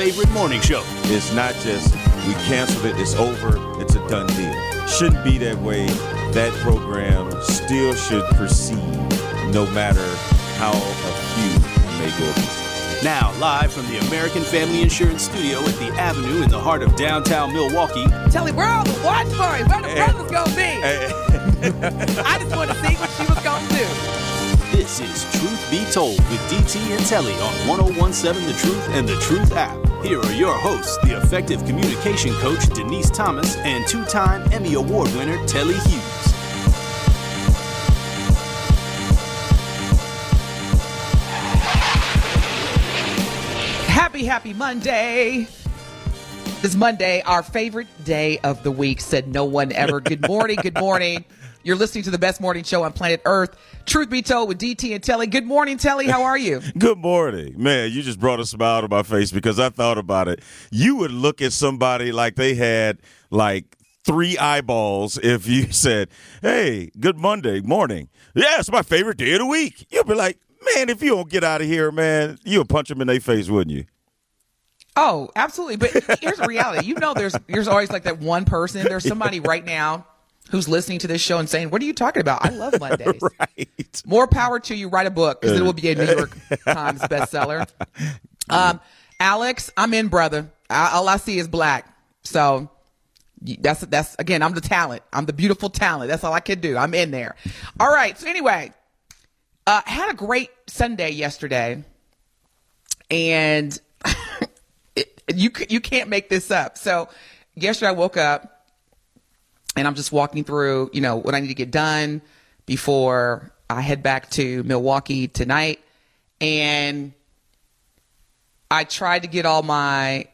favorite morning show. It's not just we canceled it, it's over, it's a done deal. Shouldn't be that way. That program still should proceed no matter how a few may go against. Now, live from the American Family Insurance Studio at the Avenue in the heart of downtown Milwaukee, Telly, where all the watch parties? Where the eh. brothers gonna be? Eh. I just want to see what she was gonna do. this is Truth Be Told with DT and Telly on 1017 The Truth and The Truth app. Here are your hosts, the effective communication coach Denise Thomas and two time Emmy Award winner Telly Hughes. Happy, happy Monday. This Monday, our favorite day of the week, said no one ever. Good morning, good morning. You're listening to the best morning show on planet Earth. Truth be told with DT and Telly. Good morning, Telly. How are you? Good morning. Man, you just brought a smile to my face because I thought about it. You would look at somebody like they had like three eyeballs if you said, Hey, good Monday morning. Yeah, it's my favorite day of the week. You'll be like, Man, if you don't get out of here, man, you'll punch them in their face, wouldn't you? Oh, absolutely. But here's the reality. You know, there's there's always like that one person. There's somebody right now who's listening to this show and saying, "What are you talking about? I love Mondays." Right. More power to you. Write a book because it will be a New York Times bestseller. Um, Alex, I'm in, brother. I, all I see is black. So that's that's again. I'm the talent. I'm the beautiful talent. That's all I can do. I'm in there. All right. So anyway, uh, had a great Sunday yesterday, and it, you you can't make this up. So yesterday I woke up and I'm just walking through, you know, what I need to get done before I head back to Milwaukee tonight. And I tried to get all my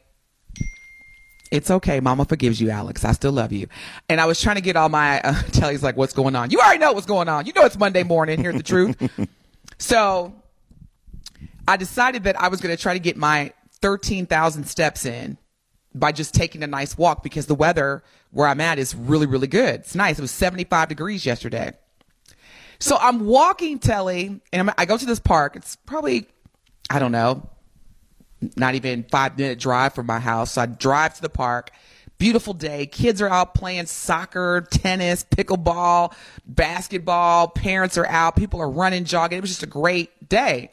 it's okay. Mama forgives you, Alex. I still love you. And I was trying to get all my, uh, Telly's like, what's going on? You already know what's going on. You know it's Monday morning. Here's the truth. so I decided that I was going to try to get my 13,000 steps in by just taking a nice walk because the weather where I'm at is really, really good. It's nice. It was 75 degrees yesterday. So I'm walking, Telly, and I'm, I go to this park. It's probably, I don't know, not even five minute drive from my house. So I drive to the park. Beautiful day. Kids are out playing soccer, tennis, pickleball, basketball. Parents are out. People are running, jogging. It was just a great day.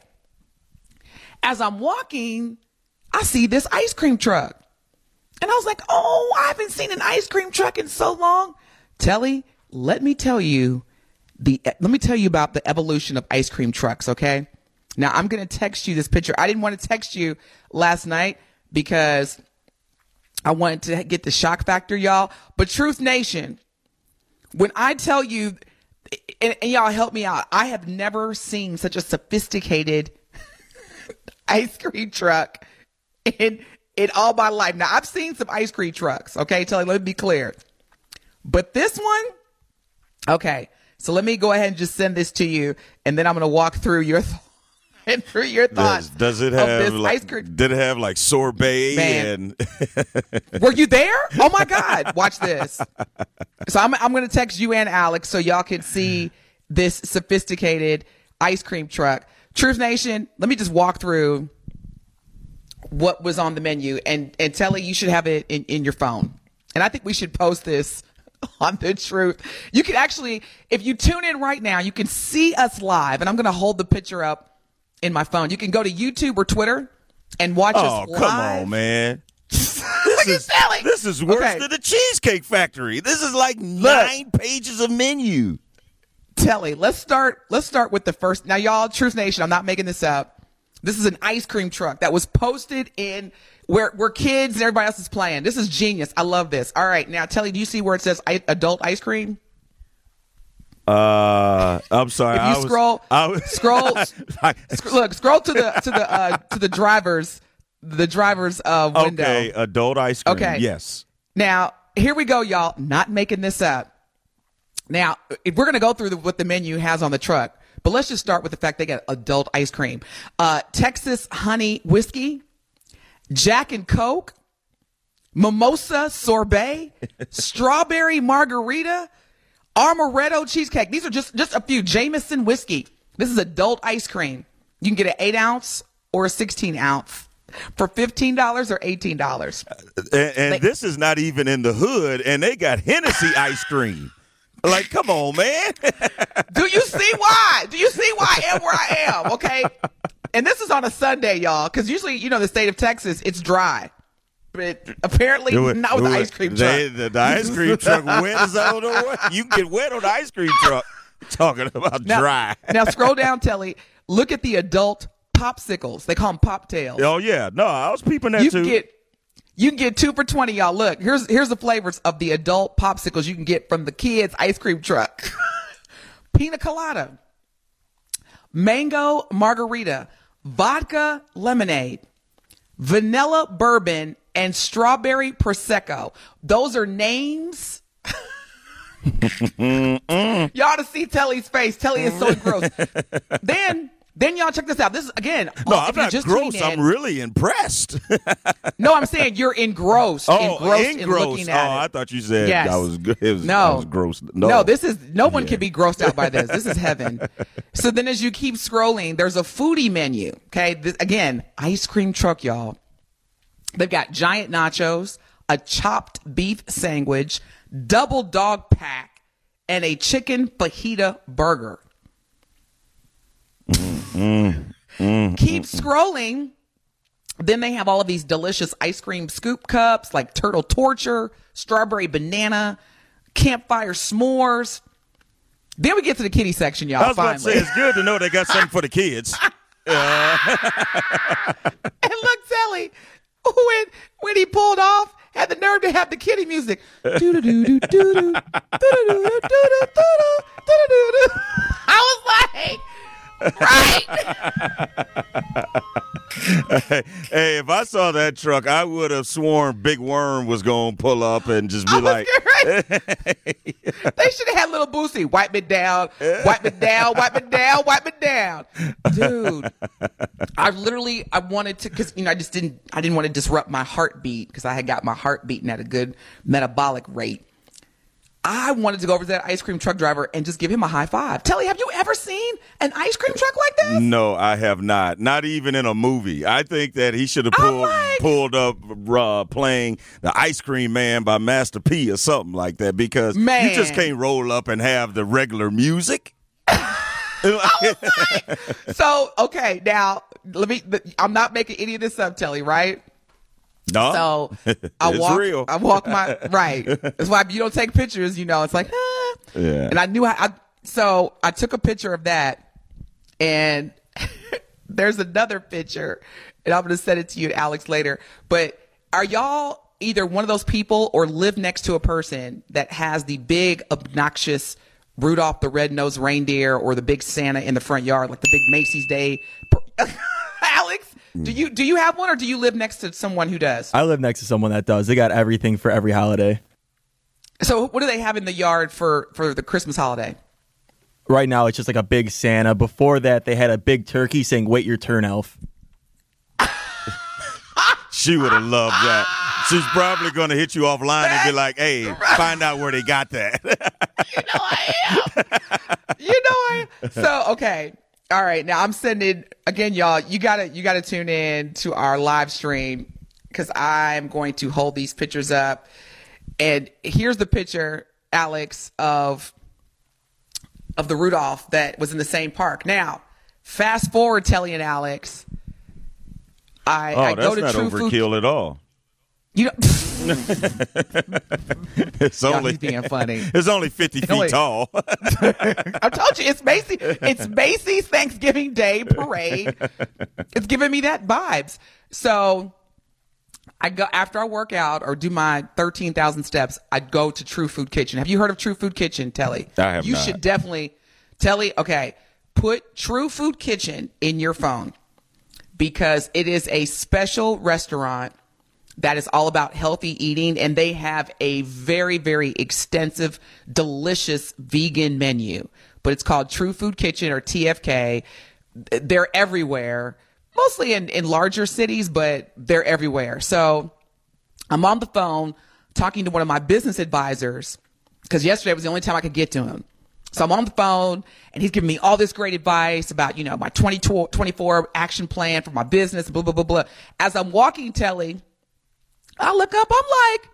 As I'm walking, I see this ice cream truck. And I was like, oh, I haven't seen an ice cream truck in so long. Telly, let me tell you the let me tell you about the evolution of ice cream trucks, okay? Now I'm gonna text you this picture. I didn't want to text you last night because I wanted to get the shock factor, y'all. But Truth Nation, when I tell you, and, and y'all help me out, I have never seen such a sophisticated ice cream truck in in all my life. Now I've seen some ice cream trucks. Okay, Telly, let me be clear. But this one, okay. So let me go ahead and just send this to you, and then I'm gonna walk through your th- and through your thoughts. Does, does it have this like, ice cream? did it have like sorbet Man. and Were you there? Oh my God! Watch this. So I'm I'm gonna text you and Alex so y'all can see this sophisticated ice cream truck. Truth Nation, let me just walk through what was on the menu and and Telly, you should have it in, in your phone. And I think we should post this on the truth. You can actually, if you tune in right now, you can see us live, and I'm gonna hold the picture up in my phone. You can go to YouTube or Twitter and watch Oh, us come on, man. This is this is worse Okay. than the Cheesecake Factory. This is like nine pages of menu. Telly, let's start. Let's start with the first. Now, y'all, Truth Nation, I'm not making this up. This is an ice cream truck that was posted in where where kids and everybody else is playing. This is genius. I love this. All right, now, Telly, do you see where it says adult ice cream? Uh, I'm sorry. If you I was- scroll, I was, scroll, I- sc- look, scroll to the to the uh, to the drivers, the driver's uh, window. Okay, adult ice cream. Okay. Yes. Now, here we go, y'all. Not making this up. Now, if we're going to go through the, what the menu has on the truck, but let's just start with the fact they got adult ice cream. Uh, Texas honey whiskey, Jack and Coke, mimosa sorbet, strawberry margarita, amaretto cheesecake. These are just, just a few. Jameson whiskey. This is adult ice cream. You can get an eight ounce or a 16 ounce for $15 or $18. And, and Like- this is not even in the hood, and they got Hennessy ice cream. Like, come on, man. Do you see why? Do you see why I am where I am? Okay. And this is on a Sunday, y'all, because usually, you know, the state of Texas, it's dry. But apparently not with the ice cream truck. They- the, the ice cream truck wet don't know. You can get wet on the ice cream truck. Talking about now, dry. now scroll down, Telly. Look at the adult popsicles. They call them pop tails. Oh yeah, no, I was peeping that you too. get you can get two for twenty, y'all. Look, here's here's the flavors of the adult popsicles you can get from the kids' ice cream truck. Pina colada, mango margarita, vodka lemonade, vanilla bourbon, and strawberry prosecco. Those are names. y'all to see Telly's face. Telly is so gross. then then y'all check this out. This is again. no, oh, I'm not just gross. I'm really impressed. no, I'm saying you're engrossed. oh, engrossed in engrossed. looking Oh, I thought you said Yes. I was good. It was, No. I was gross. No, No. this is no one Yeah. can be grossed out by this. This is heaven. so then, as you keep scrolling, there's a foodie menu. Okay, this, again, ice cream truck, y'all. They've got giant nachos, a chopped beef sandwich, double dog pack, and a chicken fajita burger. Keep scrolling. Then they have all of these delicious ice cream scoop cups like turtle torture, strawberry banana, campfire s'mores. Then we get to the kitty section, y'all. I was about to finally. say it's good to know they got something for the kids. and look, Sally, when when he pulled off, had the nerve to have the kitty music. right. hey, if I saw that truck, I would have sworn Big Worm was going to pull up and just be like, ready. they should have had little Boosie. Wipe it down, wipe it down, wipe it down, wipe it down. Dude, I literally, I wanted to, cause, you know, I just didn't, I didn't want to disrupt my heartbeat because I had got my heart beating at a good metabolic rate. I wanted to go over to that ice cream truck driver and just give him a high five. Telly, have you ever seen an ice cream truck like this? No, I have not. Not even in a movie. I think that he should have pulled like- pulled up uh, playing the Ice Cream Man by Master P or something like that because man. you just can't roll up and have the regular music. So, okay, now, let me, I'm not making any of this up, Telly, right? No, So I walk. real. I walk my right. That's why if you don't take pictures, you know, it's like, ah. Yeah. And I knew I, I. So I took a picture of that, and there's another picture, and I'm gonna send it to you, Alex, later. But are y'all either one of those people or live next to a person that has the big obnoxious Rudolph the Red-Nosed Reindeer or the big Santa in the front yard, like the big Macy's Day? Alex, do you do you have one, or do you live next to someone who does? I live next to someone that does. They got everything for every holiday. So what do they have in the yard for for the Christmas holiday? Right now, it's just like a big Santa. Before that, they had a big turkey saying, "Wait your turn, elf." she would have loved that. She's probably going to hit you offline and be like, "Hey, find out where they got that." You know I am. you know I am. So okay. All right. Now I'm sending again, y'all. You gotta you gotta tune in to our live stream because I'm going to hold these pictures up. And here's the picture, Alex, of of the Rudolph that was in the same park. Now, fast forward, Telly and Alex. I, oh, I go that's to not True Food. overkill at all. You know, It's Y'all, only he's being funny. It's only fifty feet only- tall. I told you it's Macy. It's Macy's Thanksgiving Day parade. It's giving me that vibes. So I go after I work out or do my thirteen thousand steps. I go to True Food Kitchen. Have you heard of True Food Kitchen, Telly? I have You not. should definitely, Telly. Okay, put True Food Kitchen in your phone. because it is a special restaurant that is all about healthy eating and they have a very very extensive delicious vegan menu. But it's called true food kitchen or tfk they're everywhere mostly in, in larger cities but they're everywhere. So i'm on the phone talking to one of my business advisors because yesterday was the only time i could get to him. So I'm on the phone and he's giving me all this great advice about, you know, my 2024 action plan for my business, blah, blah, blah, blah. As I'm walking Telly, I look up, I'm like,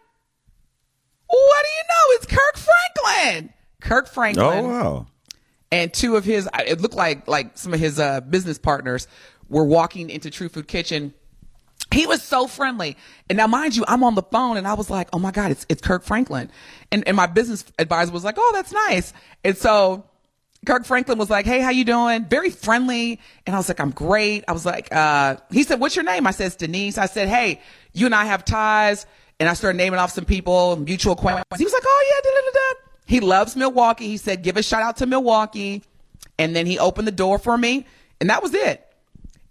what do you know? It's Kirk Franklin. Kirk Franklin. Oh wow. And two of his, it looked like, like some of his uh, business partners were walking into True Food Kitchen he was so friendly. And now, mind you, I'm on the phone and I was like, oh my God, it's, it's Kirk Franklin. And, and my business advisor was like, oh, that's nice. And so Kirk Franklin was like, hey, how you doing? Very friendly. And I was like, I'm great. I was like, uh, he said, what's your name? I said, Denise. I said, hey, you and I have ties. And I started naming off some people, mutual acquaintances. He was like, oh yeah, da, da, da. He loves Milwaukee. He said, give a shout out to Milwaukee. And then he opened the door for me. And that was it.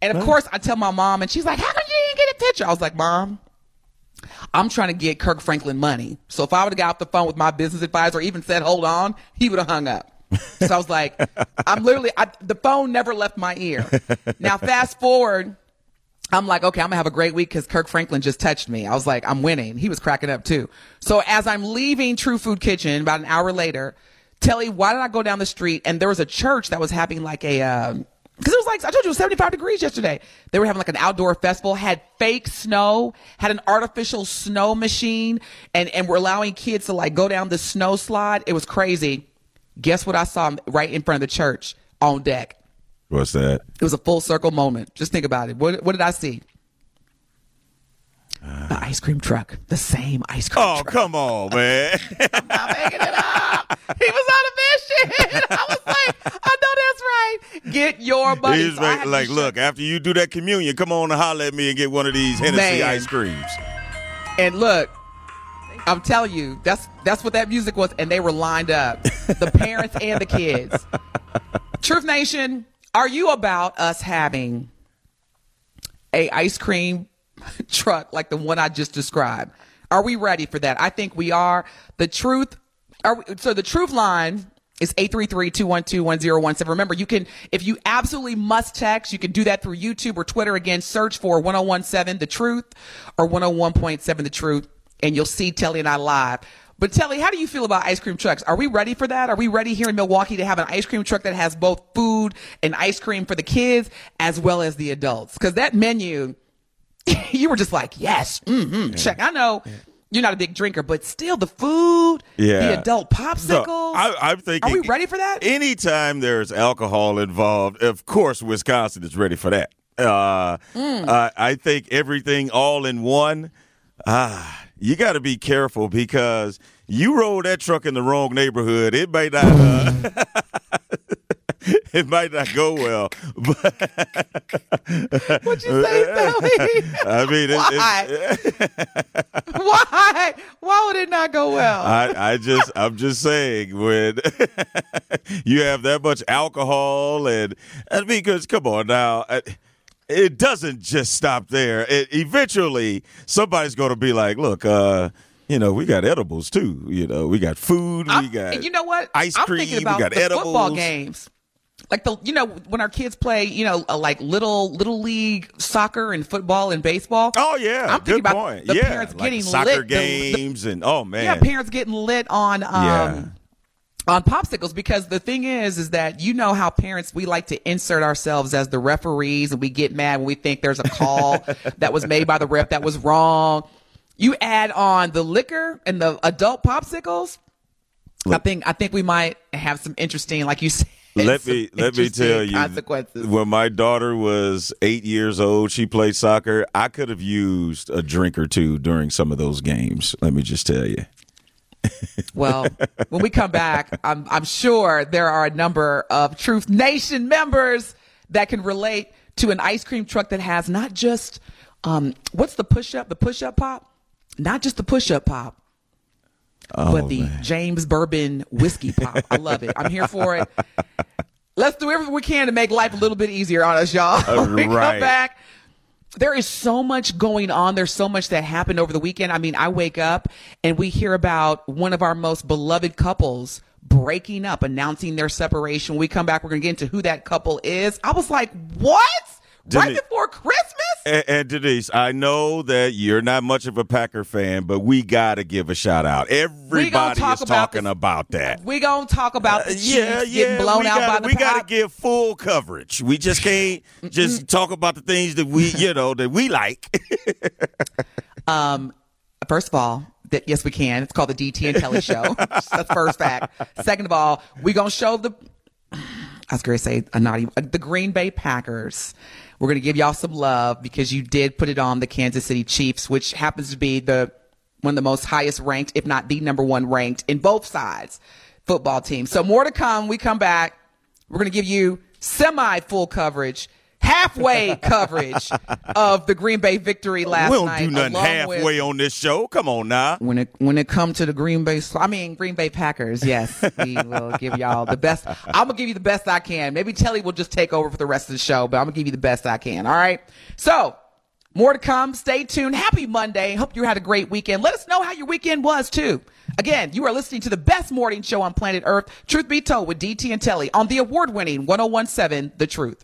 And of course, I tell my mom, and she's like, "How come you didn't get a picture?" I was like, "Mom, I'm trying to get Kirk Franklin money. So if I would have got off the phone with my business advisor, even said, "Hold on," he would have hung up. So I was like, "I'm literally I, the phone never left my ear." Now fast forward. I'm like, okay, I'm gonna have a great week because Kirk Franklin just touched me. I was like, I'm winning. He was cracking up too. So as I'm leaving True Food Kitchen about an hour later, Telly, why did I go down the street and there was a church that was having like a, um, because it was like I told you, it was 75 degrees yesterday. They were having like an outdoor festival, had fake snow, had an artificial snow machine, and and were allowing kids to like go down the snow slide. It was crazy. Guess what I saw right in front of the church on deck? What's that? It was a full circle moment. Just think about it. What what did I see? the ah. ice cream truck. The same ice cream Oh, truck. come on, man. I'm not making it up. He was on a mission. I was like, I know that's right. Get your money. He's So I like, had like, shut- look, after you do that communion, come on and holler at me and get one of these Hennessy Man. ice creams. And look, I'm telling you, that's that's what that music was, and they were lined up, the parents and the kids. Truth Nation, are you about us having a ice cream truck like the one I just described? Are we ready for that? I think we are. The truth, are we, so the truth line is 833-212-1017. Remember, you can, if you absolutely must text, you can do that through YouTube or Twitter. Again, search for 1017 The Truth or 101.7 The Truth, and you'll see Telly and I live. But Telly, how do you feel about ice cream trucks? Are we ready for that? Are we ready here in Milwaukee to have an ice cream truck that has both food and ice cream for the kids as well as the adults? Because that menu, you were just like, yes, mm-hmm, check. I know you're not a big drinker, but still the food, Yeah. the adult popsicles. So, I, I'm thinking. Are we ready for that? Anytime there's alcohol involved, of course, Wisconsin is ready for that. Uh, Mm. uh, I think everything all in one. Ah, you got to be careful because you roll that truck in the wrong neighborhood, it might not. Uh, it might not go well. But What'd you say, Telly? I mean, it, Why? it, Why? Why would it not go well? I, I just, I'm just saying when you have that much alcohol and, and because come on now, uh, it doesn't just stop there. It, eventually, somebody's going to be like, look, uh, you know, we got edibles too. You know, we got food, I'm- got you know what? ice I'm cream, thinking about we got the edibles. football games. Like the, you know, when our kids play, you know, uh, like little little league soccer and football and baseball. Oh yeah, I'm thinking good about point. the yeah, parents like getting soccer lit, the- the- games and oh man, Yeah, parents getting lit on um Yeah. On popsicles because the thing is is that you know how parents we like to insert ourselves as the referees and we get mad when we think there's a call that was made by the ref that was wrong. You add on the liquor and the adult popsicles. I think I think we might have some interesting, like you said. let me let me tell you consequences. when my daughter was eight years old she played soccer i could have used a drink or two during some of those games let me just tell you Well, when we come back, I'm, I'm sure there are a number of Truth Nation members that can relate to an ice cream truck that has not just, um, what's the push up, the push up pop? Not just the push up pop, but the James Bourbon whiskey pop. I love it. I'm here for it. Let's do everything we can to make life a little bit easier on us, y'all. When we come back, there is so much going on. There's so much that happened over the weekend. I mean, I wake up and we hear about one of our most beloved couples breaking up, announcing their separation. When we come back, we're going to get into who that couple is. I was like, what? Right before Christmas? And, and Denise, I know that you're not much of a Packer fan, but we got to give a shout out. Everybody talk is about talking this- about that. We gonna talk about the Uh, Chiefs yeah, getting yeah, blown out gotta, by the we gotta give full coverage. We just can't just talk about the things that we, you know, that we like. Um, first of all, that yes, we can. It's called the DT and Telly Show. That's first fact. Second of all, we gonna show the. I was going to say a naughty, uh, the Green Bay Packers. We're going to give y'all some love because you did put it on the Kansas City Chiefs, which happens to be the one of the most highest ranked, if not the number one ranked in both sides football team. So more to come. We come back. We're going to give you semi full coverage, halfway coverage of the Green Bay victory last night. we don't night. do nothing along with- halfway on this show. Come on now. when it when it comes to the Green Bay, I mean Green Bay Packers, yes, we will give y'all the best. I'm gonna give you the best I can. Maybe Telly will just take over for the rest of the show, but I'm gonna give you the best I can. All right. So more to come. Stay tuned. Happy Monday. Hope you had a great weekend. Let us know how your weekend was too. Again, you are listening to the best morning show on planet Earth. Truth be told, with DT and Telly on the award-winning 1017 The Truth.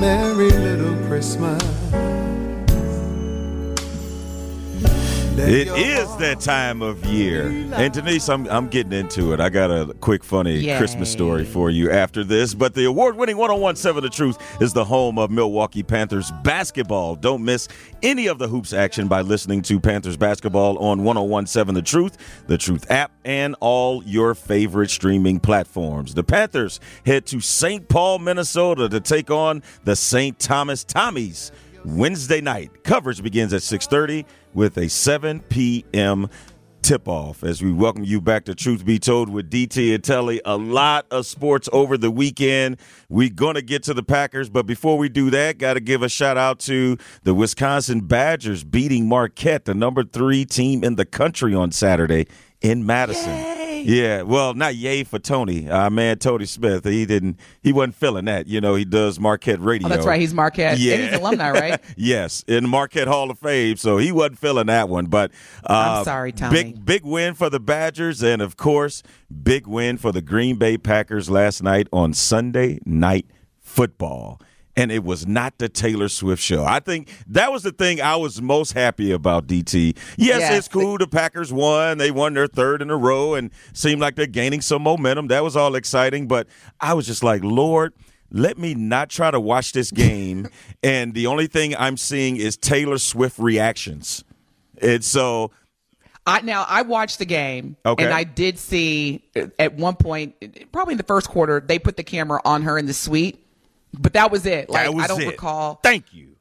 merry little Christmas. It is that time of year. And Denise, I'm I'm getting into it. I got a quick funny Yay. Christmas story for you after this. But the award-winning 1017 The Truth is the home of Milwaukee Panthers basketball. Don't miss any of the hoops action by listening to Panthers basketball on 1017 The Truth, the Truth app, and all your favorite streaming platforms. The Panthers head to St. Paul, Minnesota to take on the St. Thomas Tommies. Wednesday night. Coverage begins at 6:30 with a 7 p.m. tip-off. As we welcome you back to Truth Be Told with DT and Telly. A lot of sports over the weekend. We're gonna get to the Packers, but before we do that, got to give a shout out to the Wisconsin Badgers beating Marquette, the number three team in the country on Saturday in Madison. Yeah, well, not yay for Tony. Uh, man, Tony Smith, he didn't, he wasn't feeling that. You know, he does Marquette radio. Oh, that's right. He's Marquette. Yeah. And he's alumni, right? yes, in Marquette Hall of Fame. So he wasn't feeling that one. But uh, I'm sorry, Tony. Big big win for the Badgers, and of course, big win for the Green Bay Packers last night on Sunday Night Football. And it was not the Taylor Swift show. I think that was the thing I was most happy about, DT. Yes, Yes. it's cool. The Packers won. They won their third in a row and seemed like they're gaining some momentum. That was all exciting. But I was just like, Lord, let me not try to watch this game. and the only thing I'm seeing is Taylor Swift reactions. And so, I now I watched the game Okay. and I did see at one point, probably in the first quarter, they put the camera on her in the suite, but that was it. Like was I don't it. recall. Thank you.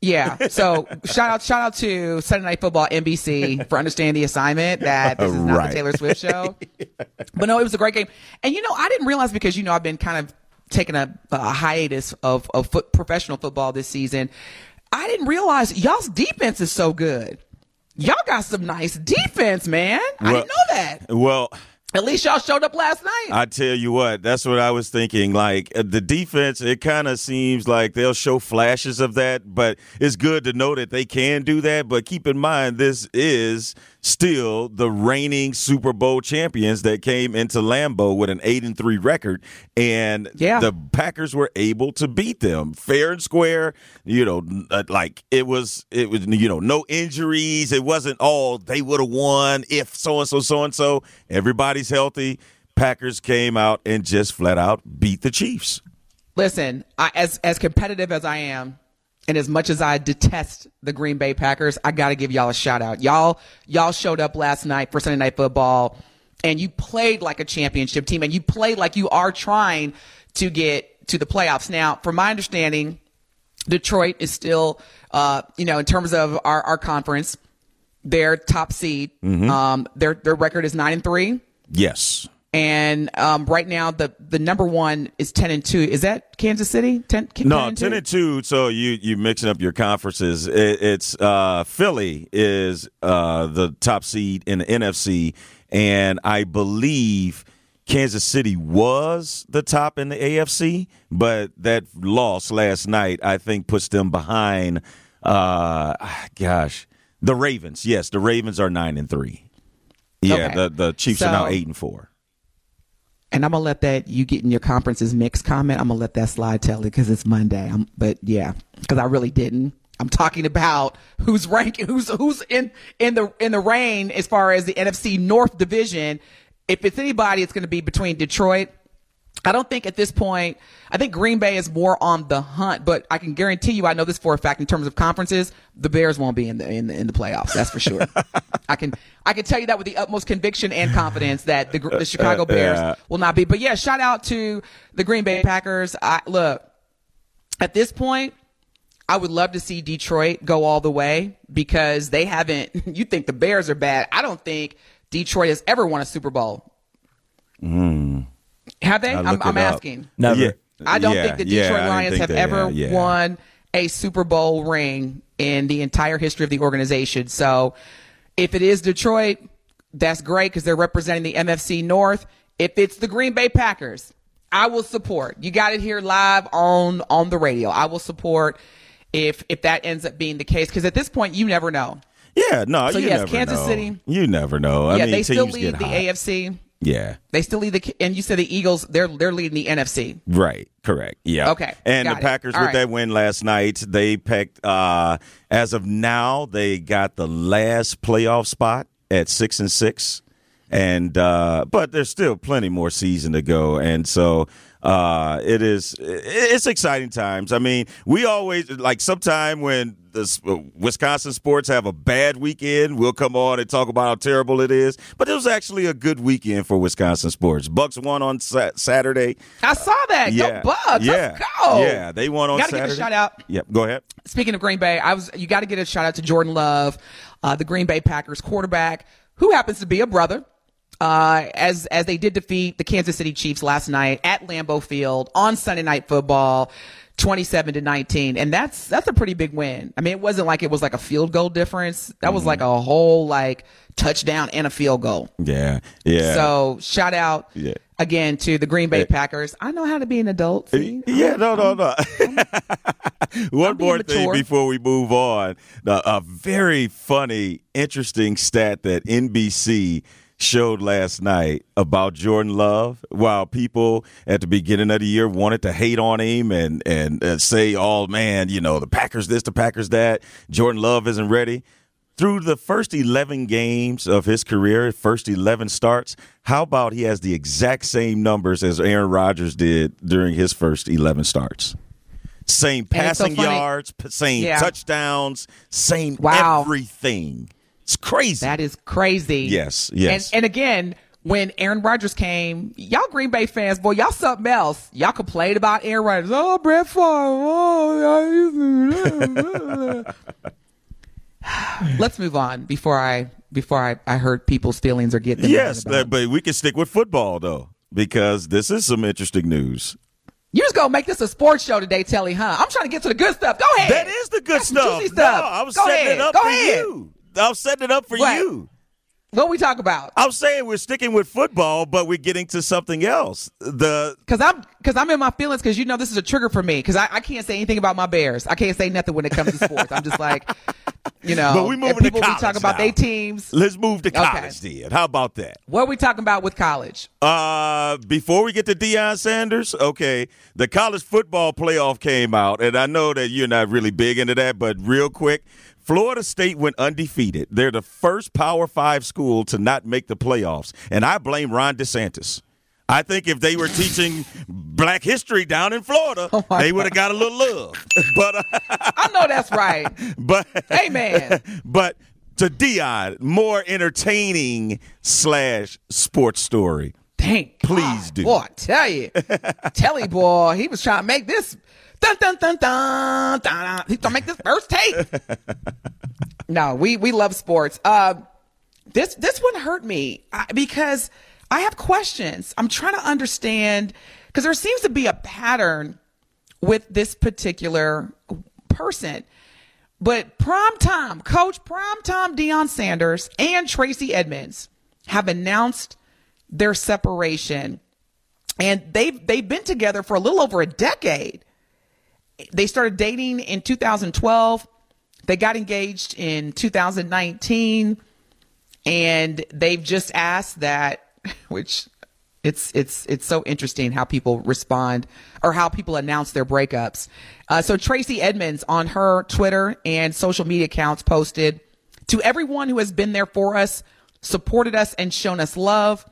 Yeah. So shout out shout out to Sunday Night Football NBC for understanding the assignment that this is not Right. the Taylor Swift show. But no, it was a great game. And you know, I didn't realize because you know I've been kind of taking a, a hiatus of of foot, professional football this season. I didn't realize y'all's defense is so good. Y'all got some nice defense, man. I didn't know that. Well, At least y'all showed up last night. I tell you what, that's what I was thinking. Like uh, the defense, it kind of seems like they'll show flashes of that, but it's good to know that they can do that. But keep in mind, this is still the reigning Super Bowl champions that came into Lambeau with an eight and three record, and Yeah. the Packers were able to beat them fair and square. You know, uh, like it was, it was you know, no injuries. It wasn't all they would have won if so and so, so and so. Everybody's healthy. Packers came out and just flat out beat the Chiefs. Listen, I, as as competitive as I am, and as much as I detest the Green Bay Packers, I got to give y'all a shout out. Y'all y'all showed up last night for Sunday Night Football, and you played like a championship team, and you played like you are trying to get to the playoffs. Now, from my understanding, Detroit is still, uh, you know, in terms of our, our conference, their top seed. Um, their their record is nine and three, Yes. And um, right now the the number one is ten and two. Is that Kansas City? 10, 10 No, and ten and two. So you you mixing up your conferences. It, it's uh, Philly is uh, the top seed in the NFC, and I believe Kansas City was the top in the AFC, but that loss last night I think puts them behind. Uh, gosh, the Ravens. Yes, the Ravens are nine and three. Yeah, Okay. the the Chiefs are now eight and four. And I'm gonna let that you get in your conferences mix comment. I'm gonna let that slide, Telly, because it's Monday. I'm, but yeah, because I really didn't. I'm talking about who's ranking, who's who's in in the in the reign as far as the NFC North division. If it's anybody, it's going to be between Detroit. I don't think at this point. I think Green Bay is more on the hunt, but I can guarantee you, I know this for a fact. In terms of conferences, the Bears won't be in the in the, in the playoffs. That's for sure. I can I can tell you that with the utmost conviction and confidence that the, the Chicago Bears yeah. will not be. But yeah, shout out to the Green Bay Packers. I look at this point. I would love to see Detroit go all the way because they haven't. You think the Bears are bad? I don't think Detroit has ever won a Super Bowl. Hmm. Have they? I I'm, I'm asking. Never. Yeah. I don't Yeah, think the Detroit I didn't Lions have they ever yeah. won a Super Bowl ring in the entire history of the organization. So if it is Detroit, that's great because they're representing the NFC North. If it's the Green Bay Packers, I will support. You got it here live on on the radio. I will support if if that ends up being the case because at this point you never know. Yeah, no, So, you yes, never Kansas know. City- You never know. I yeah, mean, they still lead the hot. AFC. Yeah. They still lead the and you said the Eagles. They're they're leading the NFC. Right, correct. Yeah. Okay, And the. Packers with right. that win last night, they picked uh as of now, they got the last playoff spot at 6 and 6. And uh but there's still plenty more season to go and so uh it is it's exciting times. I mean, we always like sometime when the s- Wisconsin sports have a bad weekend, we'll come on and talk about how terrible it is. But it was actually a good weekend for Wisconsin sports. Bucks won on sa- Saturday. I saw that. Yeah, Go Bucks. yeah, Let's go. Yeah, they won on Gotta Saturday. give a shout out. Yep, go ahead. Speaking of Green Bay, I was you got to get a shout out to Jordan Love, uh, the Green Bay Packers quarterback, who happens to be a brother. Uh, as as they did defeat the Kansas City Chiefs last night at Lambeau Field on Sunday Night Football, twenty seven to nineteen, and that's that's a pretty big win. I mean, it wasn't like it was like a field goal difference. That was like a whole like touchdown and a field goal. Yeah, yeah. So shout out Yeah. again to the Green Bay Packers. I know how to be an adult. See? yeah, no, no, no. One I'm more thing mature. before we move on. A very funny, interesting stat that NBC showed last night about Jordan Love. While people at the beginning of the year wanted to hate on him and and, and say, "Oh man, you know the Packers this, the Packers that," Jordan Love isn't ready. Through the first 11 games of his career, first 11 starts, how about he has the exact same numbers as Aaron Rodgers did during his first 11 starts? Same it's so passing yards, same Yeah. touchdowns, same Wow. everything. It's crazy. That is crazy. Yes, yes. And, and again, when Aaron Rodgers came, y'all Green Bay fans, boy, y'all something else. Y'all complained about Aaron Rodgers. Oh, Brett Favre. Oh, Let's move on before I before I, I hurt people's feelings or get them. yes, that- but we can stick with football though, because this is some interesting news. You're just gonna make this a sports show today, Telly, huh? I'm trying to get to the good stuff. Go ahead. That is the good That's stuff. juicy No, stuff. I was Go setting ahead. it up Go for ahead. you. I was setting it up for you. What we talk about? I'm saying we're sticking with football, but we're getting to something else. The Cause I'm, cause I'm in my feelings. Cause you know this is a trigger for me. Cause I, I can't say anything about my Bears. I can't say nothing when it comes to sports. I'm just like, you know. But we moving to people be college talking about their teams. let's move to Okay. college then. How about that? What are we talking about with college? Uh, before we get to Deion Sanders, okay, the college football playoff came out, and I know that you're not really big into that, but real quick, Florida State went undefeated. They're the first Power Five school to not make the playoffs, and I blame Ron DeSantis. I think if they were teaching Black history down in Florida, Oh they would have got a little love. But uh, I know that's right. but Amen. but to Deion, more entertaining slash sports story. Thank Please God. do. Boy, I tell you. Telly boy, he was trying to make this Dun dun dun dun dun. He's gonna make this first take. no, we we love sports. Uh, this this one hurt me uh, because I have questions. I'm trying to understand because there seems to be a pattern with this particular person. But prime time, coach prime time Deion Sanders and Tracey Edmonds have announced their separation. And they've they've been together for a little over a decade. They started dating in 2012. They got engaged in 2019 and they've just asked that which it's it's it's so interesting how people respond or how people announce their breakups. Uh, so Tracey Edmonds on her Twitter and social media accounts posted to everyone who has been there for us, supported us, and shown us love.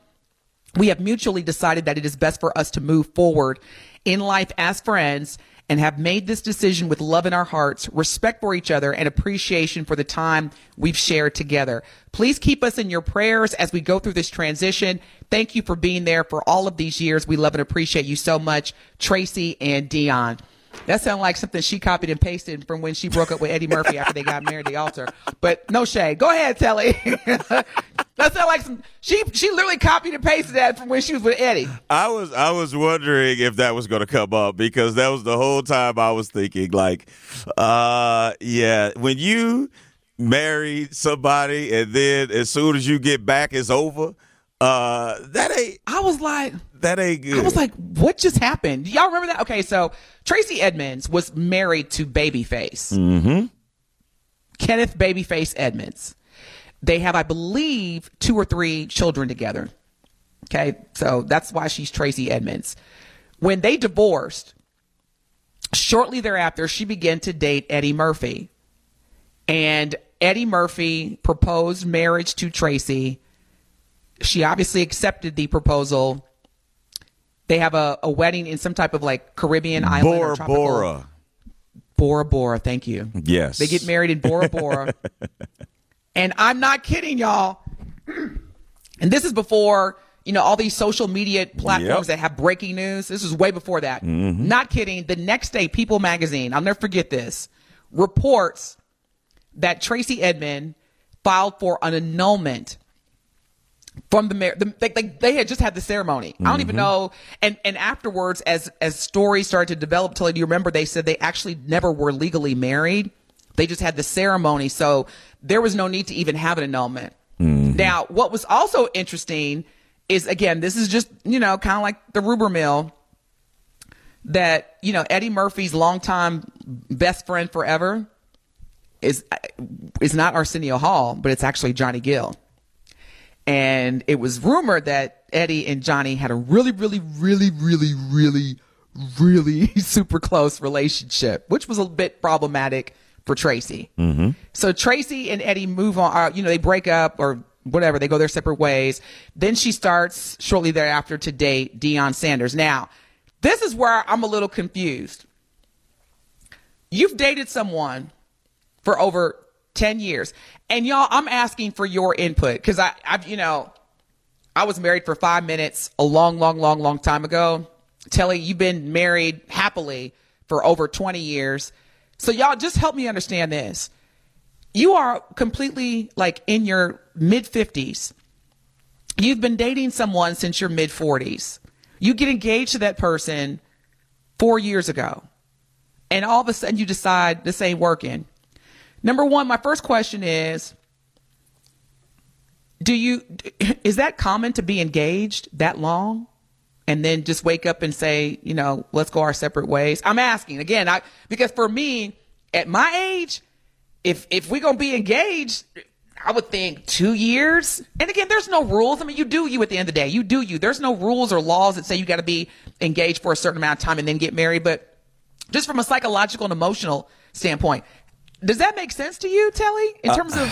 We have mutually decided that it is best for us to move forward in life as friends and have made this decision with love in our hearts, respect for each other, and appreciation for the time we've shared together. Please keep us in your prayers as we go through this transition. Thank you for being there for all of these years. We love and appreciate you so much, Tracey and Deion. That sounded like something she copied and pasted from when she broke up with Eddie Murphy after they got married at the altar. But no shade. Go ahead, Telly. that sounded like some she she literally copied and pasted that from when she was with Eddie. I was I was wondering if that was going to come up because that was the whole time I was thinking like, uh, yeah, when you marry somebody and then as soon as you get back, it's over. Uh, that ain't. I was like, that ain't good. I was like, what just happened? Y'all remember that? Okay, so Tracey Edmonds was married to Babyface. Mm-hmm. Kenneth Babyface Edmonds. They have, I believe, two or three children together. Okay, so that's why she's Tracey Edmonds. When they divorced, shortly thereafter, she began to date Eddie Murphy. And Eddie Murphy proposed marriage to Tracey. She obviously accepted the proposal. They have a, a wedding in some type of like Caribbean island. Bora or tropical- Bora. Bora Bora. Thank you. Yes. They get married in Bora Bora. and I'm not kidding, y'all. And this is before, you know, all these social media platforms Yep. that have breaking news. This is way before that. Mm-hmm. Not kidding. The next day, People magazine, I'll never forget this, reports that Tracey Edmond filed for an annulment from the mayor. The, they, they, they had just had the ceremony. I don't even mm-hmm. know. And and afterwards, as as stories started to develop, till you remember, they said they actually never were legally married. They just had the ceremony, so there was no need to even have an annulment. Mm-hmm. Now, what was also interesting is again, this is just you know kind of like the Ruber Mill that you know Eddie Murphy's longtime best friend forever is uh, is not Arsenio Hall, but it's actually Johnny Gill. And it was rumored that Eddie and Johnny had a really, really, really, really, really, really super close relationship, which was a bit problematic for Tracey. Mm-hmm. So Tracey and Eddie move on, uh, you know, they break up or whatever, they go their separate ways. Then she starts shortly thereafter to date Deion Sanders. Now, this is where I'm a little confused. You've dated someone for over 10 years. And y'all, I'm asking for your input because I, I've, you know, I was married for five minutes a long, long, long, long time ago. Telly, you've been married happily for over 20 years. So y'all just help me understand this. You are completely like in your mid 50s. You've been dating someone since your mid 40s. You get engaged to that person four years ago. And all of a sudden you decide this ain't working. Number one, my first question is Do you, is that common to be engaged that long? And then just wake up and say, you know, let's go our separate ways. I'm asking again, I, because for me, at my age, if, if we're to be engaged, I would think two years. And again, there's no rules. I mean, you do you at the end of the day. You do you. There's no rules or laws that say you got to be engaged for a certain amount of time and then get married. But just from a psychological and emotional standpoint, does that make sense to you, Telly, in terms of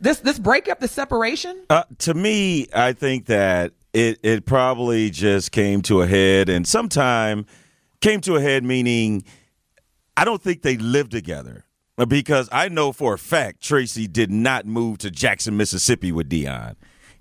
this this breakup, the separation? Uh, to me, I think that it it probably just came to a head, and sometime came to a head meaning I don't think they lived together uh, because I know for a fact Tracey did not move to Jackson, Mississippi with Deion.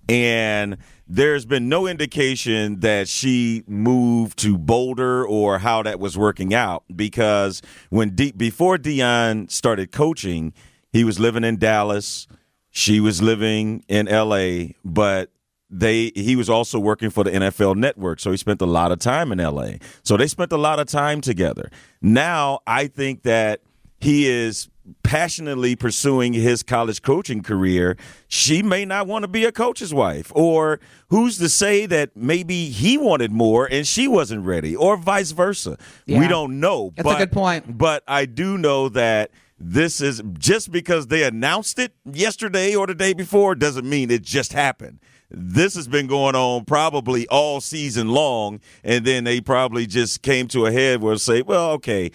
and there's been no indication that she moved to Boulder or how that was working out because when De- before Deion started coaching, he was living in Dallas, she was living in LA, but they he was also working for the NFL network, so he spent a lot of time in LA. So they spent a lot of time together. Now, I think that he is passionately pursuing his college coaching career, she may not want to be a coach's wife. Or who's to say that maybe he wanted more and she wasn't ready, or vice versa? Yeah. We don't know. That's but, a good point. But I do know that this is just because they announced it yesterday or the day before doesn't mean it just happened. This has been going on probably all season long, and then they probably just came to a head where they say, well, okay,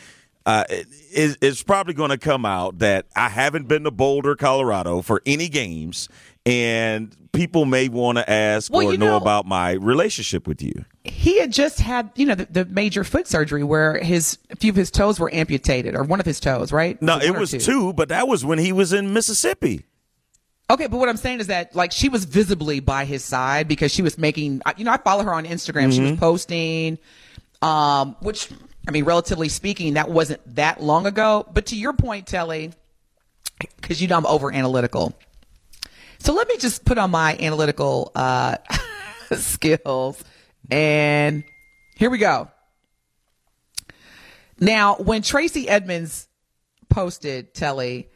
uh, it, it's probably going to come out that I haven't been to Boulder, Colorado for any games, and people may want to ask Well, or you know, know- about my relationship with you. he had just had, you know, the, the major foot surgery where his a few of his toes were amputated, or one of his toes, right? No, it or was two, but that was when he was in Mississippi. Okay, but what I'm saying is that like she was visibly by his side because she was making. You know, I follow her on Instagram. She was Mm-hmm. posting, um, which I mean, relatively speaking, that wasn't that long ago. But to your point, Telly, because you know I'm over analytical. So let me just put on my analytical uh, skills, and here we go. Now, when Tracey Edmonds posted Telly,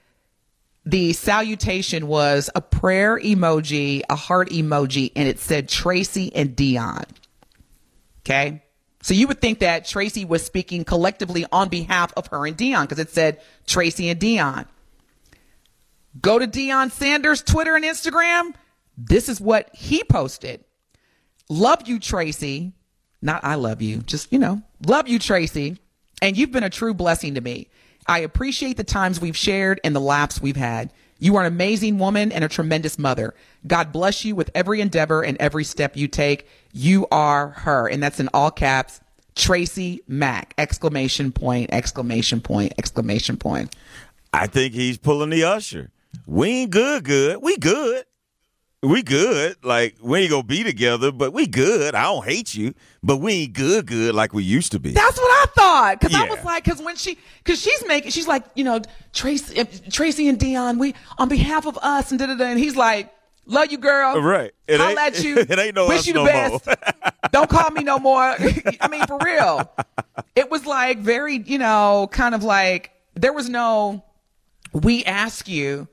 the salutation was a prayer emoji, a heart emoji, and it said Tracey and Deion. Okay. So you would think that Tracey was speaking collectively on behalf of her and Deion because it said Tracey and Deion. Go to Deion Sanders' Twitter and Instagram. This is what he posted. Love you, Tracey. Not I love you, just, you know, love you, Tracey. And you've been a true blessing to me. I appreciate the times we've shared and the laughs we've had. You are an amazing woman and a tremendous mother. God bless you with every endeavor and every step you take. You are her. And that's in all caps. Tracey Mack, exclamation point, exclamation point, exclamation point. I think he's pulling the usher. We ain't good, good. We good. We good. Like we ain't gonna be together, but we good. I don't hate you, but we ain't good, good like we used to be. That's what I thought. Cause I was like, cause when she, cause she's making, she's like, you know, Tracey, uh, Tracey and Deion, we, on behalf of us and da da da. And he's like, love you, girl. Right. It ain't- at you. it ain't no Wish you the no best. Don't call me no more. I mean, for real. It was like very, you know, kind of like, there was no, we ask you.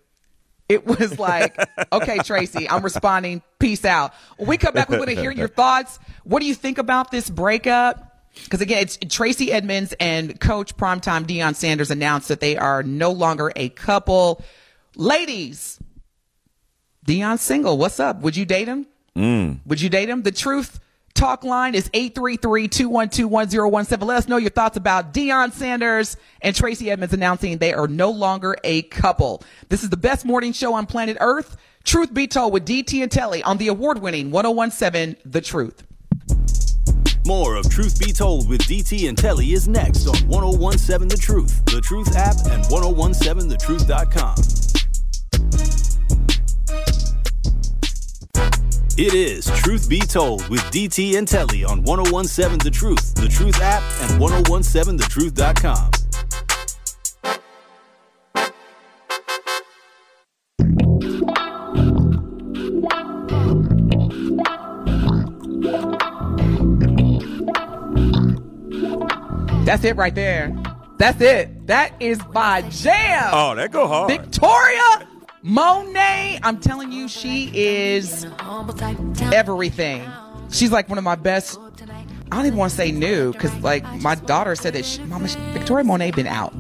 It was like, okay, Tracey, I'm responding. Peace out. When we come back, we want to hear your thoughts. What do you think about this breakup? Because again, it's Tracey Edmonds and Coach Primetime Deion Sanders announced that they are no longer a couple. Ladies, Deion single. What's up? Would you date him? Mm. Would you date him? The truth talk line is 833-212-1017. Let us know your thoughts about Deion Sanders and Tracey Edmonds announcing they are no longer a couple. This is the best morning show on planet Earth. Truth be told with DT and Telly on the award-winning 1017 The Truth. More of Truth Be Told with DT and Telly is next on 1017 The Truth, The Truth app, and 1017thetruth.com. It is Truth Be Told with DT and Telly on 1017 The Truth, The Truth app, and 1017thetruth.com. That's it right there. That's it. That is my jam. Oh, that go hard. Victoria Monet. I'm telling you, she is everything. She's like one of my best. I don't even want to say new because like my daughter said that she, Mama Victoria Monet been out.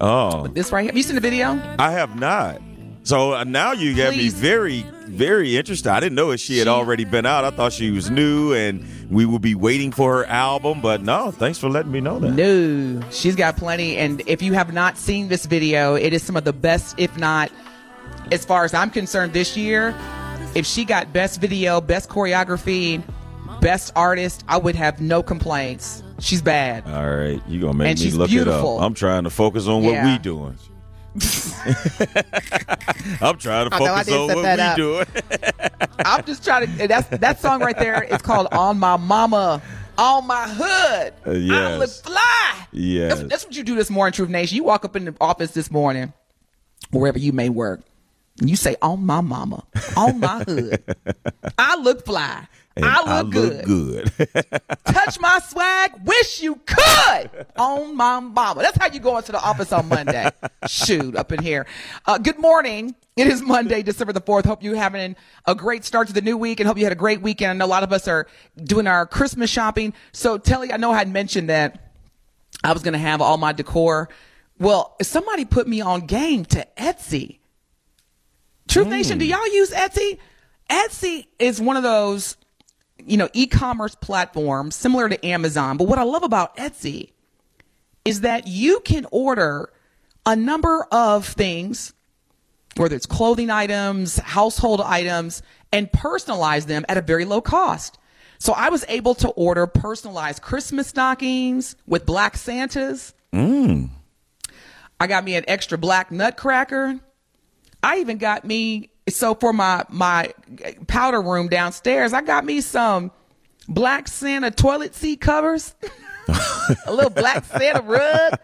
oh, This right here. Have you seen the video? I have not. So uh, now you got me very, very interested. I didn't know if she had She- already been out. I thought she was new and we would be waiting for her album. But no, thanks for letting me know that. No, she's got plenty. And if you have not seen this video, it is some of the best, if not, as far as I'm concerned, this year. If she got best video, best choreography, best artist, I would have no complaints. She's bad. All right, you gonna make And me look beautiful. it up. I'm trying to focus on what Yeah. we doing. I'm trying to I focus didn't on what that we up. doing. I'm just trying to. That's that song right there. It's called "On My Mama." On my hood, Uh, I yes. look fly. Yes. that's, that's what you do this morning, Truth Nation. You walk up in the office this morning, wherever you may work, and you say, "On my mama, on my hood, I look fly. And I look good. good. Touch my swag. Wish you could on my mama. That's how you go into the office on Monday. Shoot, up in here. Uh, good morning. It is Monday, December the 4th. Hope you're having a great start to the new week and hope you had a great weekend. I know a lot of us are doing our Christmas shopping. So, Telly, I know I had mentioned that I was going to have all my decor. Well, somebody put me on game to Etsy. Truth Nation, hmm. do y'all use Etsy? Etsy is one of those, you know, e-commerce platforms similar to Amazon. But what I love about Etsy is that you can order a number of things, whether it's clothing items, household items, and personalize them at a very low cost. So I was able to order personalized Christmas stockings with black Santas. Hmm. I got me an extra black nutcracker. I even got me so for my my powder room downstairs, I got me some black Santa toilet seat covers, a little black Santa rug.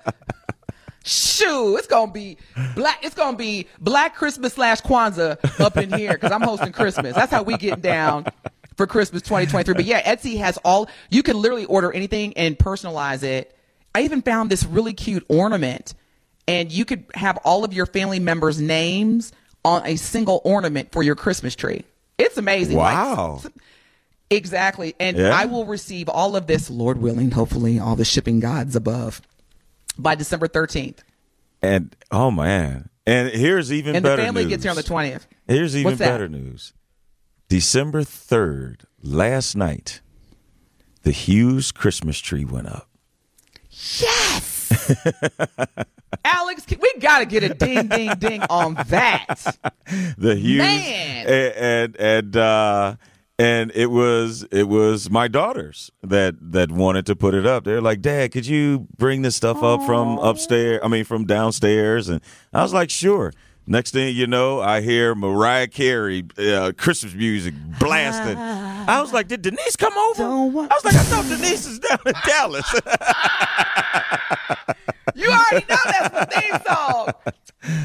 Shoo, it's gonna be black. It's gonna be Black Christmas slash Kwanzaa up in here because I'm hosting Christmas. That's how we get down for Christmas 2023. But yeah, Etsy has all. You can literally order anything and personalize it. I even found this really cute ornament, and you could have all of your family members' names on a single ornament for your Christmas tree. It's amazing. Like, Wow. Exactly. And Yeah. I will receive all of this, Lord willing, hopefully, all the shipping gods above by December 13th. And oh man. And here's even better. And the family news. gets here on the 20th. Here's even better news. December 3rd, last night, the Hughes Christmas tree went up. Yes. Alex, we got to get a ding, ding, ding on that. The Hughes Man. and and and, uh, and it was it was my daughters that that wanted to put it up. They're like, "Dad, could you bring this stuff up from upstairs? I mean, from downstairs?" And I was like, "Sure." Next thing you know, I hear Mariah Carey uh, Christmas music blasting. I was like, "Did Denise come over?" I was like, "I thought Denise is down in Dallas." You already know that's the theme song.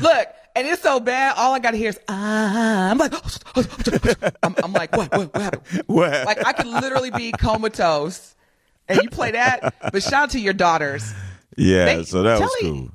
Look, and it's so bad. All I got to hear is, ah. I'm like, I'm, I'm like, what, what, what happened? What? Like, I could literally be comatose. And you play that, but shout out to your daughters. yeah, They- so that was cool.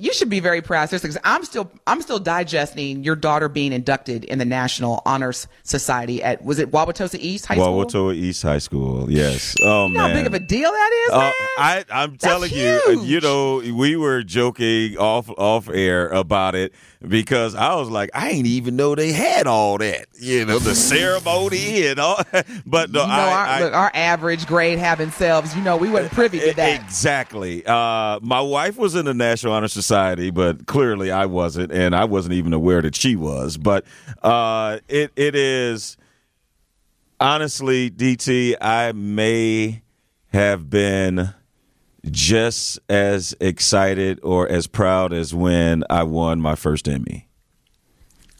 You should be very proud seriously because i'm still i'm still digesting your daughter being inducted in the national honors society at was it wauwatosa east high school Wauwatosa East High School. Yes. Oh you know man. how big of a deal that is Uh, man? I, I'm telling you, huge. you know, we were joking off off air about it because I was like, I ain't even know they had all that, you know, the ceremony and all. But no, you know I, our, I- look, our average grade having selves you know we weren't privy to that Exactly. Uh, my wife was in the National Honor Society, but clearly I wasn't, and I wasn't even aware that she was. But uh, it it is honestly, DT. I may have been just as excited or as proud as when I won my first Emmy.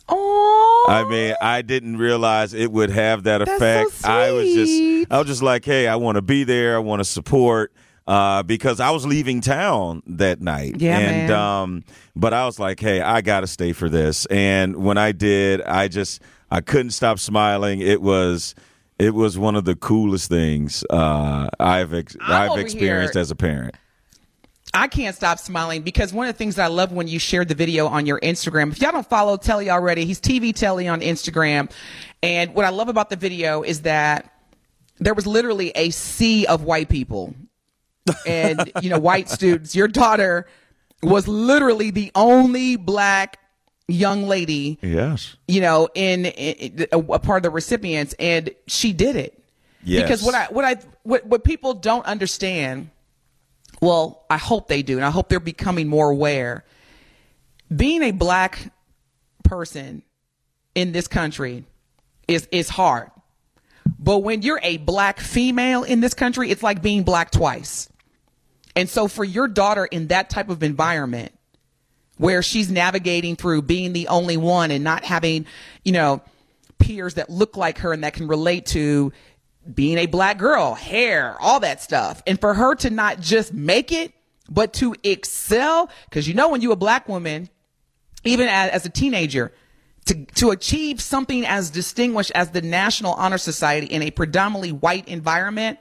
oh I mean, I didn't realize it would have that effect. so I was just I was just like, hey, I want to be there. I want to support. Uh, because I was leaving town that night, Yeah, and man. um, but I was like, hey, I got to stay for this. And when I did, I just, I couldn't stop smiling. It was, it was one of the coolest things uh, I've ex- I've experienced here- as a parent. I can't stop smiling because one of the things that I love when you shared the video on your Instagram. If y'all don't follow Telly already, he's TV Telly on Instagram. And what I love about the video is that there was literally a sea of white people and, you know, white students. Your daughter was literally the only black young lady Yes. you know, in, in a, a part of the recipients, and she did it. Yes. Because what I what I what what people don't understand, well, I hope they do, and I hope they're becoming more aware. Being a black person in this country is is hard. But when you're a black female in this country, it's like being black twice. And so for your daughter in that type of environment, where she's navigating through being the only one and not having, you know, peers that look like her and that can relate to being a black girl, hair, all that stuff. And for her to not just make it, but to excel, because you know, when you're a black woman, even as, as a teenager, to, to achieve something as distinguished as the National Honor Society in a predominantly white environment,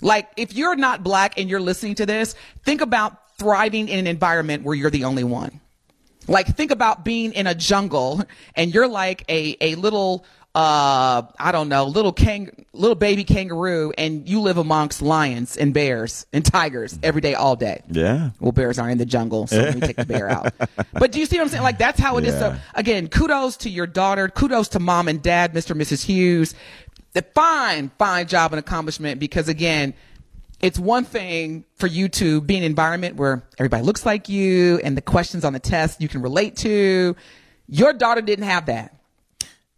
like if you're not black and you're listening to this, think about thriving in an environment where you're the only one. Like think about being in a jungle and you're like a, a little uh, I don't know, little kang, little baby kangaroo, and you live amongst lions and bears and tigers every day, all day. Yeah. Well, bears aren't in the jungle, so we take the bear out. But do you see what I'm saying? Like that's how it is. Yeah. So again, kudos to your daughter. Kudos to mom and dad, Mr. and Mrs. Hughes. The fine, fine job and accomplishment because again, it's one thing for you to be in an environment where everybody looks like you and the questions on the test you can relate to. Your daughter didn't have that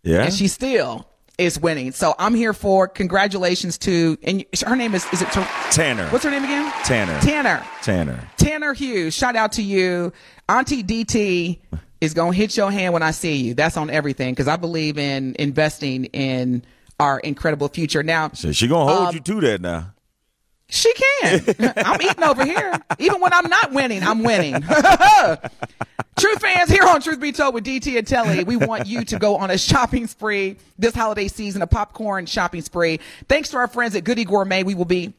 Yeah. and she still is winning. So I'm here for congratulations to and her name is is it Ter- Tanner. What's her name again? Tanner. Tanner. Tanner. Tanner Hughes. Shout out to you, Auntie DT is gonna hit your hand when I see you. That's on everything because I believe in investing in our incredible future. Now So she gonna hold Um, you to that now. She can. I'm eating over here. Even when I'm not winning, I'm winning. Truth fans, here on Truth Be Told with DT and Telly, we want you to go on a shopping spree this holiday season, a popcorn shopping spree. Thanks to our friends at Goody Gourmet, we will be.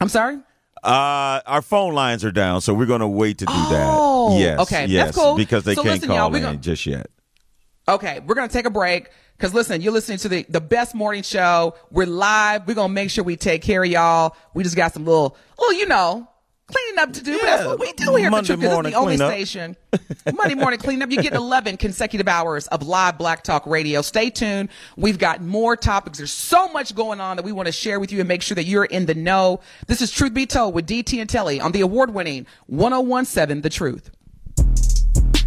I'm sorry? Uh, our phone lines are down, so we're gonna wait to do Oh, that. Yes. okay, Yes. that's cool. Because they So can't listen, y'all, call we in gonna- just yet. Okay, we're gonna take a break because listen, you're listening to the the best morning show. We're live. We're gonna make sure we take care of y'all. We just got some little, little, you know, cleaning up to do. but that's what we do here. Monday for Truth, 'cause this is morning the only station. Monday morning cleanup. You get 11 consecutive hours of live Black Talk Radio. Stay tuned. We've got more topics. There's so much going on that we want to share with you and make sure that you're in the know. This is Truth Be Told with DT and Telly on the award-winning 1017 The Truth.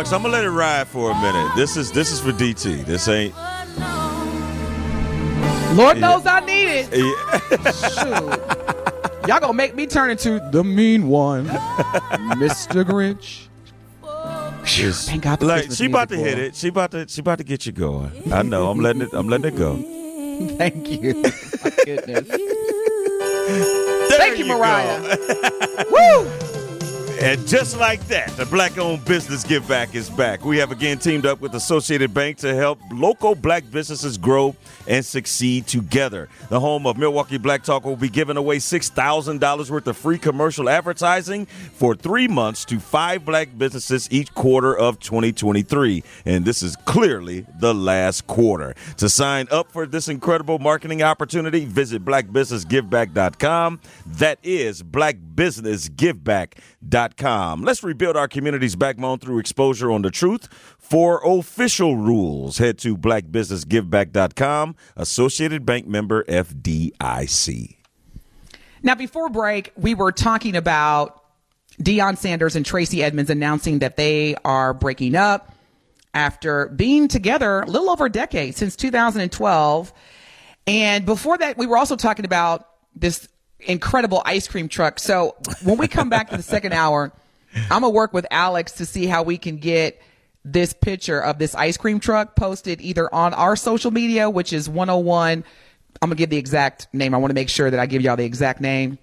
Alex, I'm gonna let it ride for a minute. This is this is for DT. This ain't. Lord knows I need it. Yeah. Shoot. Y'all gonna make me turn into the mean one, Mr. Grinch. Phew, Thank God for Like Christmas she about to music, hit it. She about to she about to get you going. I know. I'm letting it. I'm letting it go. Thank you. My goodness. There Thank you, go. Mariah. Woo! And just like that, the Black owned business give back is back. We have again teamed up with Associated Bank to help local black businesses grow and succeed together. The home of Milwaukee Black Talk will be giving away $6,000 worth of free commercial advertising for three months to five black businesses each quarter of 2023. And this is clearly the last quarter. To sign up for this incredible marketing opportunity, visit blackbusinessgiveback.com. That is blackbusinessgiveback.com. Let's rebuild our community's backbone through exposure on the truth. For official rules, head to blackbusinessgiveback.com. Associated Bank member FDIC. Now, before break, we were talking about Deion Sanders and Tracey Edmonds announcing that they are breaking up after being together a little over a decade since 2012. And before that, we were also talking about this incredible ice cream truck. So when we come back to the second hour, I'm to work with Alex to see how we can get this picture of this ice cream truck posted either on our social media, which is 101. I'm to give the exact name. I want to make sure that I give y'all the exact name.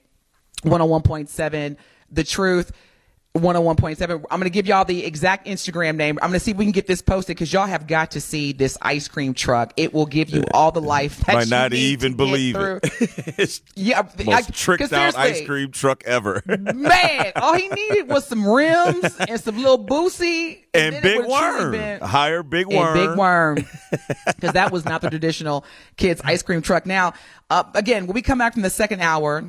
101.7 The Truth. 101.7. I'm going to give y'all the exact Instagram name. I'm going to see if we can get this posted because y'all have got to see this ice cream truck. It will give you all the life that Might not even believe it. it's Yeah, most I- tricked out ice cream truck ever. Man, all he needed was some rims and some little boosie and it big worm. been- Hire big and worm. big worm because that was not the traditional kids ice cream truck. Now, uh, again, when we come back from the second hour,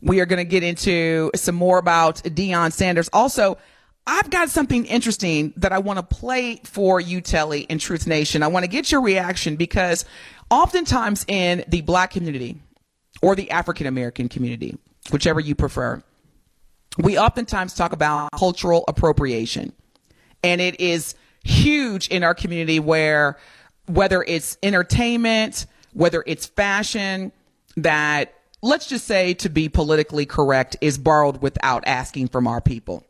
we are going to get into some more about Deion Sanders. Also, I've got something interesting that I want to play for you, Telly, in Truth Nation. I want to get your reaction because oftentimes in the black community or the African American community, whichever you prefer, we oftentimes talk about cultural appropriation. And it is huge in our community where whether it's entertainment, whether it's fashion, that let's just say to be politically correct is borrowed without asking from our people.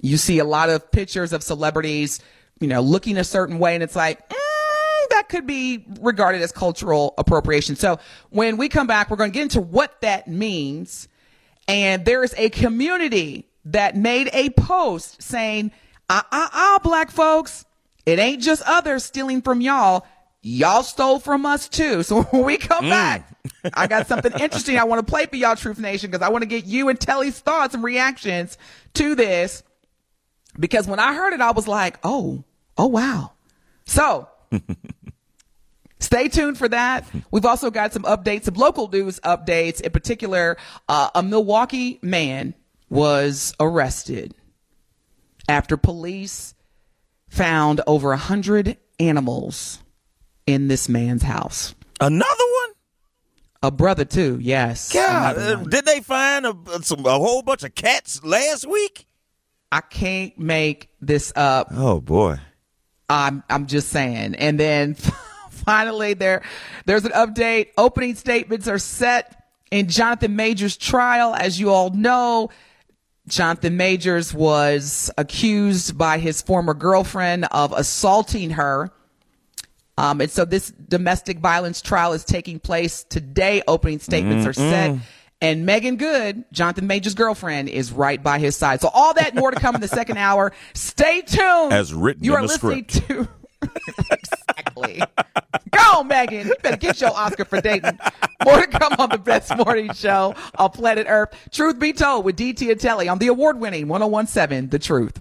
You see a lot of pictures of celebrities, you know, looking a certain way, and it's like, mm, that could be regarded as cultural appropriation. So when we come back, we're going to get into what that means. And there is a community that made a post saying, uh uh uh, black folks, it ain't just others stealing from y'all. Y'all stole from us too. So when we come back, I got something interesting I want to play for y'all, Truth Nation, because I want to get you and Telly's thoughts and reactions to this. Because when I heard it, I was like, oh, oh, wow. So stay tuned for that. We've also got some updates, some local news updates. In particular, uh, a Milwaukee man was arrested after police found over a hundred animals in this man's house. Another one? A brother too, yes. God, uh, did they find a, some, a whole bunch of cats last week? I can't make this up. Oh boy. I'm I'm just saying. And then finally there there's an update. Opening statements are set in Jonathan Majors trial. As you all know, Jonathan Majors was accused by his former girlfriend of assaulting her. Um, and so this domestic violence trial is taking place today. Opening statements are set. And Meagan Good, Jonathan Major's girlfriend, is right by his side. So all that more to come in the second hour. Stay tuned. As written you in are the listening script. to exactly. Go, Megan. You better get your Oscar for dating. More to come on the best morning show on planet Earth. Truth be told with DT and Telly on the award winning 1017 The Truth.